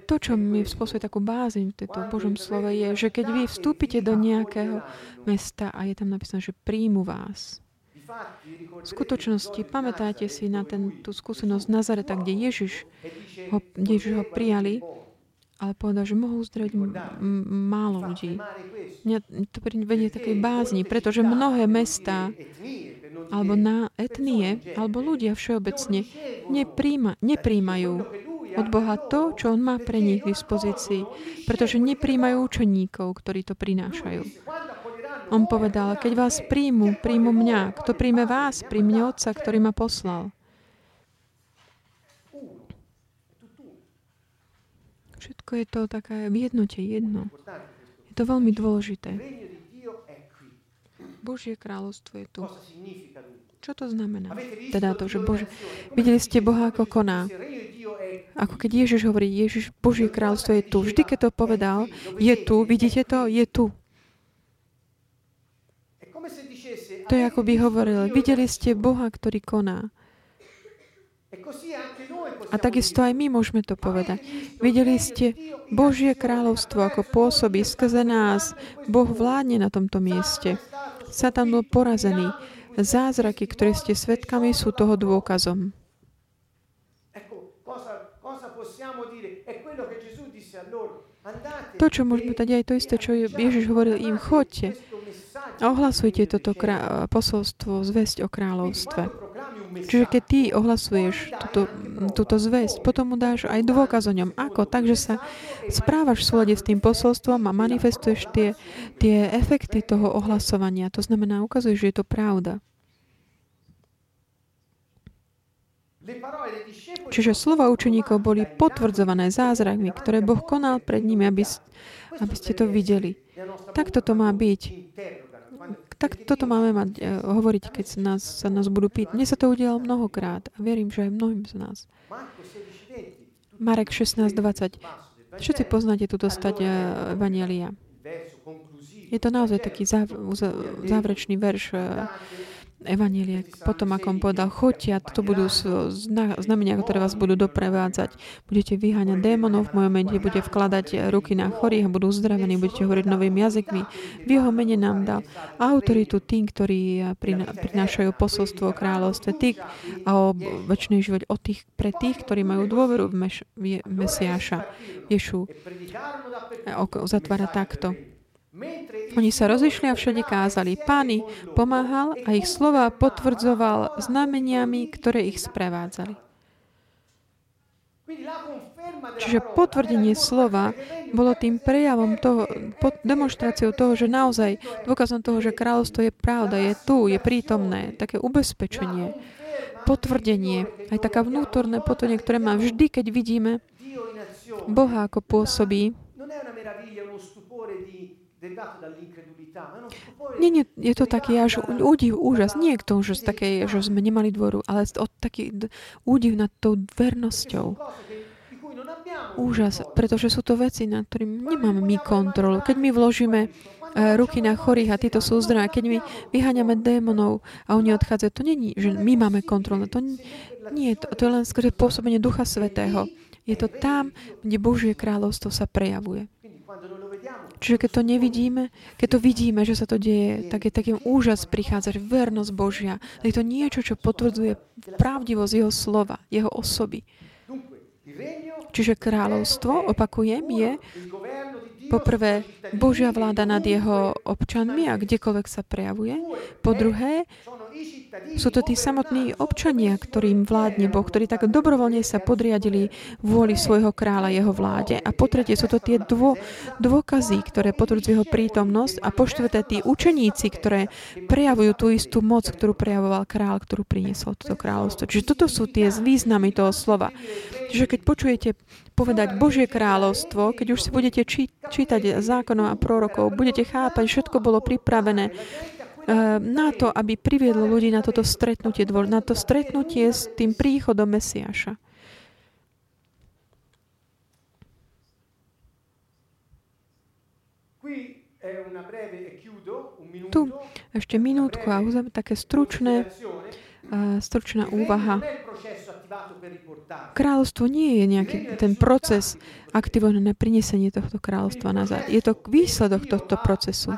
To, čo mi spôsobuje takú bázeň v tejto Božom slove, je, že keď vy vstúpite do nejakého mesta a je tam napísané, že príjmu vás. V skutočnosti, pamätáte si na ten, tú skúsenosť Nazareta, kde Ježiš ho, Ježiš ho prijali, ale povedal, že mohol uzdraviť málo ľudí. Mňa to vedie takej bázni, pretože mnohé mesta alebo na etnie, alebo ľudia všeobecne nepríjma, nepríjmajú od Boha to, čo On má pre nich k dispozícii, pretože nepríjmajú učeníkov, ktorí to prinášajú. On povedal, keď vás príjmu, príjmu mňa. Kto príjme vás, príjme Otca, ktorý ma poslal. Všetko je to také v jednote, jedno. Je to veľmi dôležité. Božie kráľovstvo je tu. Čo to znamená? Teda to, že Bože, videli ste Boha, ako koná. Ako keď Ježiš hovorí, Ježiš, Božie kráľstvo je tu. Vždy, keď to povedal, je tu, vidíte to, je tu. To je ako by hovoril, videli ste Boha, ktorý koná. A takisto aj my môžeme to povedať. Videli ste Božie kráľovstvo, ako pôsobí skrze nás. Boh vládne na tomto mieste. Satan bol porazený. Zázraky, ktoré ste svetkami, sú toho dôkazom. To, čo môžeme dať aj to isté, čo Ježiš hovoril im, chodte ohlasujte toto krá- posolstvo, zväzť o kráľovstve. Čiže keď ty ohlasuješ túto, túto zväzť, potom mu dáš aj dôkaz o ňom. Ako? Takže sa správaš v súlade s tým posolstvom a manifestuješ tie, tie efekty toho ohlasovania. To znamená, ukazuješ, že je to pravda. Čiže slova učeníkov boli potvrdzované zázrakmi, ktoré Boh konal pred nimi, aby, aby ste to videli. Tak toto má byť. Tak toto máme mať, uh, hovoriť, keď sa nás, sa nás budú pýtať. Mne sa to udialo mnohokrát a verím, že aj mnohým z nás. Marek 16.20. Všetci poznáte túto stať uh, Evangelia. Je to naozaj taký záv, záverečný verš Evanielie, potom ako on povedal, choďte a to budú znamenia, ktoré vás budú doprevádzať. Budete vyháňať démonov, v mojom mene budete vkladať ruky na chorých a budú uzdravení, budete hovoriť novými jazykmi. V jeho mene nám dal autoritu tým, ktorí prinášajú posolstvo o kráľovstve, tých a o väčšnej život, o tých, pre tých, ktorí majú dôveru v, Meš, Mesiáša, Ješu. Zatvára takto. Oni sa rozišli a všade kázali. Pány pomáhal a ich slova potvrdzoval znameniami, ktoré ich sprevádzali. Čiže potvrdenie slova bolo tým prejavom toho, demonstráciou toho, že naozaj dôkazom toho, že kráľovstvo je pravda, je tu, je prítomné, také ubezpečenie, potvrdenie, aj taká vnútorné potvrdenie, ktoré má vždy, keď vidíme Boha, ako pôsobí, nie, nie, je to taký až údiv, úžas. Nie je to úžas také, že sme nemali dvoru, ale od taký údiv nad tou vernosťou. Úžas, pretože sú to veci, nad ktorým nemáme my kontrolu. Keď my vložíme e, ruky na chorých a títo sú zdraví, keď my vyháňame démonov a oni odchádzajú, to není, že my máme kontrolu. To nie, to, to je len skôr pôsobenie Ducha Svetého. Je to tam, kde Božie kráľovstvo sa prejavuje. Čiže keď to nevidíme, keď to vidíme, že sa to deje, tak je taký úžas prichádza, že vernosť Božia. Je to niečo, čo potvrdzuje pravdivosť Jeho slova, Jeho osoby. Čiže kráľovstvo, opakujem, je poprvé Božia vláda nad jeho občanmi a kdekoľvek sa prejavuje. Po druhé, sú to tí samotní občania, ktorým vládne Boh, ktorí tak dobrovoľne sa podriadili vôli svojho kráľa, jeho vláde. A po tretie sú to tie dvo, dôkazy, ktoré potvrdzujú jeho prítomnosť. A po štvrté tí učeníci, ktoré prejavujú tú istú moc, ktorú prejavoval král, ktorú priniesol toto kráľovstvo. Čiže toto sú tie významy toho slova. Čiže keď počujete povedať Božie kráľovstvo, keď už si budete čítať zákonov a prorokov, budete chápať, všetko bolo pripravené na to, aby priviedlo ľudí na toto stretnutie, na to stretnutie s tým príchodom Mesiaša. Tu ešte minútku a uzaviem také stručné, uh, stručná úvaha. Kráľovstvo nie je nejaký ten proces aktivovaný na prinesenie tohto kráľovstva nazad. Je to výsledok tohto procesu.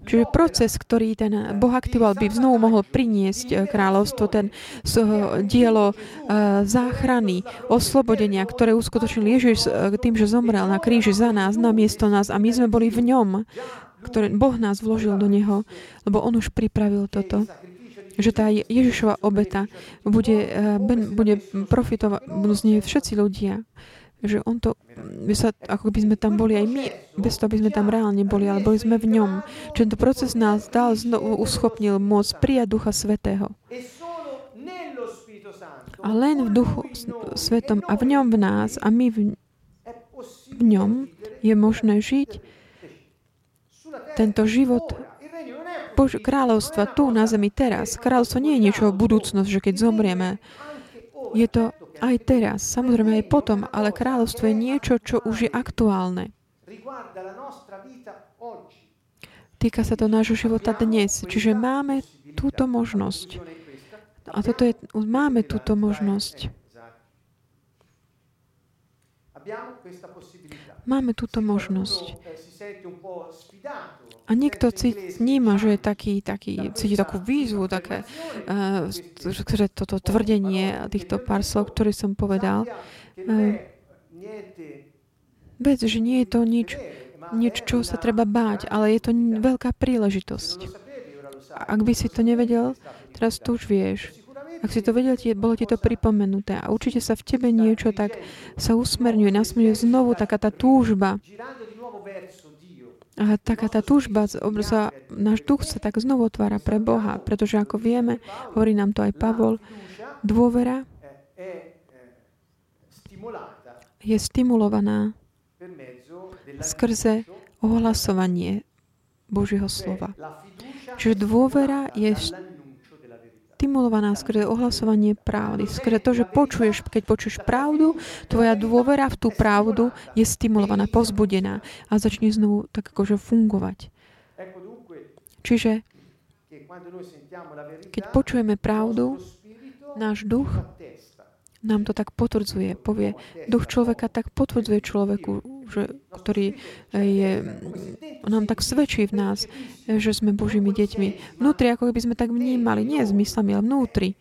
Čiže proces, ktorý ten Boh aktivoval, by znovu mohol priniesť eh, kráľovstvo, ten dielo eh, záchrany, oslobodenia, ktoré uskutočnil Ježiš eh, tým, že zomrel na kríži za nás, na miesto nás a my sme boli v ňom, ktoré Boh nás vložil do Neho, lebo On už pripravil toto. Že tá Ježišova obeta bude, bude profitovať, z nej všetci ľudia že on to, by sa, ako by sme tam boli aj my, bez toho, aby sme tam reálne boli, ale boli sme v ňom. Čiže tento proces nás dal, znovu uschopnil môcť prijať Ducha Svetého. A len v Duchu Svetom a v ňom v nás a my v, v ňom je možné žiť tento život Bož, kráľovstva tu na zemi teraz. Kráľovstvo nie je niečo o budúcnosť, že keď zomrieme, je to aj teraz, samozrejme aj potom, ale kráľovstvo je niečo, čo už je aktuálne. Týka sa to nášho života dnes. Čiže máme túto možnosť. A toto je, máme túto možnosť. Máme túto možnosť. A niekto vníma, že je taký, taký, cíti takú výzvu, také, uh, že toto tvrdenie týchto pár slov, ktoré som povedal, uh, vec, že nie je to nič, nič, čo sa treba báť, ale je to veľká príležitosť. Ak by si to nevedel, teraz to už vieš. Ak si to vedel, bolo ti to pripomenuté a určite sa v tebe niečo tak sa usmerňuje, nasmeruje znovu taká tá túžba. A taká tá túžba, sa, náš duch sa tak znovu otvára pre Boha, pretože ako vieme, hovorí nám to aj Pavol, dôvera je stimulovaná skrze ohlasovanie Božieho slova. Čiže dôvera je stimulovaná skrze ohlasovanie pravdy. Skrze to, že počuješ, keď počuješ pravdu, tvoja dôvera v tú pravdu je stimulovaná, pozbudená a začne znovu tak akože fungovať. Čiže keď počujeme pravdu, náš duch nám to tak potvrdzuje. Povie, duch človeka tak potvrdzuje človeku, že, ktorý je, nám tak svedčí v nás, že sme Božími deťmi. Vnútri, ako by sme tak vnímali, nie zmyslami, ale vnútri.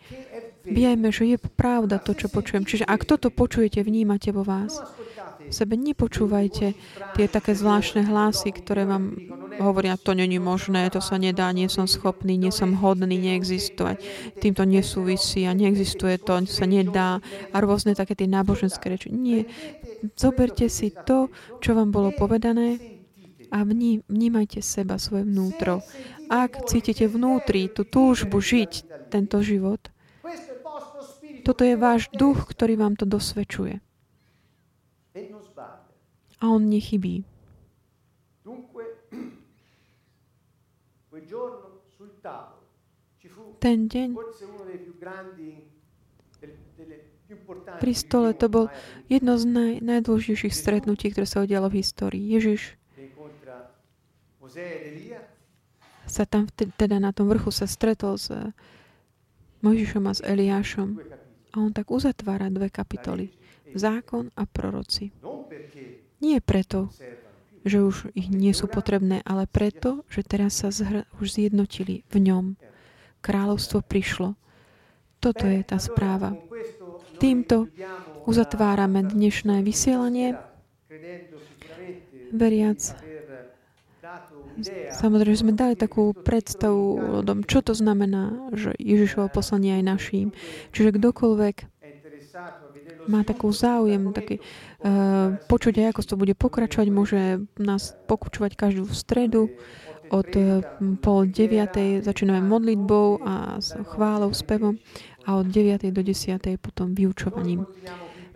Vieme, že je pravda to, čo počujem. Čiže ak toto počujete, vnímate vo vás sebe nepočúvajte tie také zvláštne hlasy, ktoré vám hovoria, to není možné, to sa nedá, nie som schopný, nie som hodný neexistovať, týmto nesúvisí a neexistuje to, sa nedá a rôzne také tie náboženské reči. Nie. Zoberte si to, čo vám bolo povedané a vní, vnímajte seba, svoje vnútro. Ak cítite vnútri tú túžbu žiť tento život, toto je váš duch, ktorý vám to dosvedčuje. A on nechybí. Ten deň pri stole to bol jedno z naj, najdôležitejších stretnutí, ktoré sa udialo v histórii. Ježiš sa tam teda na tom vrchu sa stretol s Mojžišom a s Eliášom a on tak uzatvára dve kapitoly. Zákon a proroci. Nie preto, že už ich nie sú potrebné, ale preto, že teraz sa zhr- už zjednotili v ňom. Kráľovstvo prišlo. Toto je tá správa. Týmto uzatvárame dnešné vysielanie, veriac, Samozrejme, sme dali takú predstavu o tom, čo to znamená, že Ježišovo poslanie aj naším. Čiže kdokoľvek má takú záujem, taký, uh, počuť aj, ako to bude pokračovať, môže nás pokúčovať každú stredu od uh, pol deviatej začíname modlitbou a s chválou, spevom a od 9. do 10. potom vyučovaním.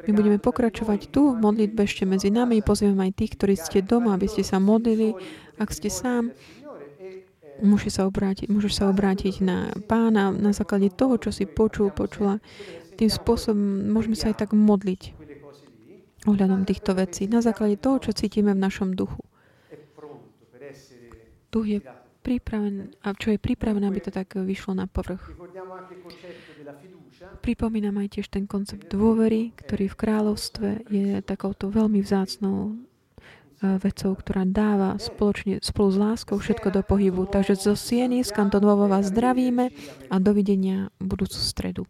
My budeme pokračovať tu v modlitbe ešte medzi nami. Pozviem aj tých, ktorí ste doma, aby ste sa modlili. Ak ste sám, môžeš sa obrátiť, môžeš sa obrátiť na pána na základe toho, čo si počul, počula tým spôsobom môžeme sa aj tak modliť ohľadom týchto vecí na základe toho, čo cítime v našom duchu. Duch je pripravený, a čo je pripravené, aby to tak vyšlo na povrch. Pripomínam aj tiež ten koncept dôvery, ktorý v kráľovstve je takouto veľmi vzácnou e, vecou, ktorá dáva spoločne, spolu s láskou všetko do pohybu. Takže zo Sieny z Kantonovo vás zdravíme a dovidenia budúcu stredu.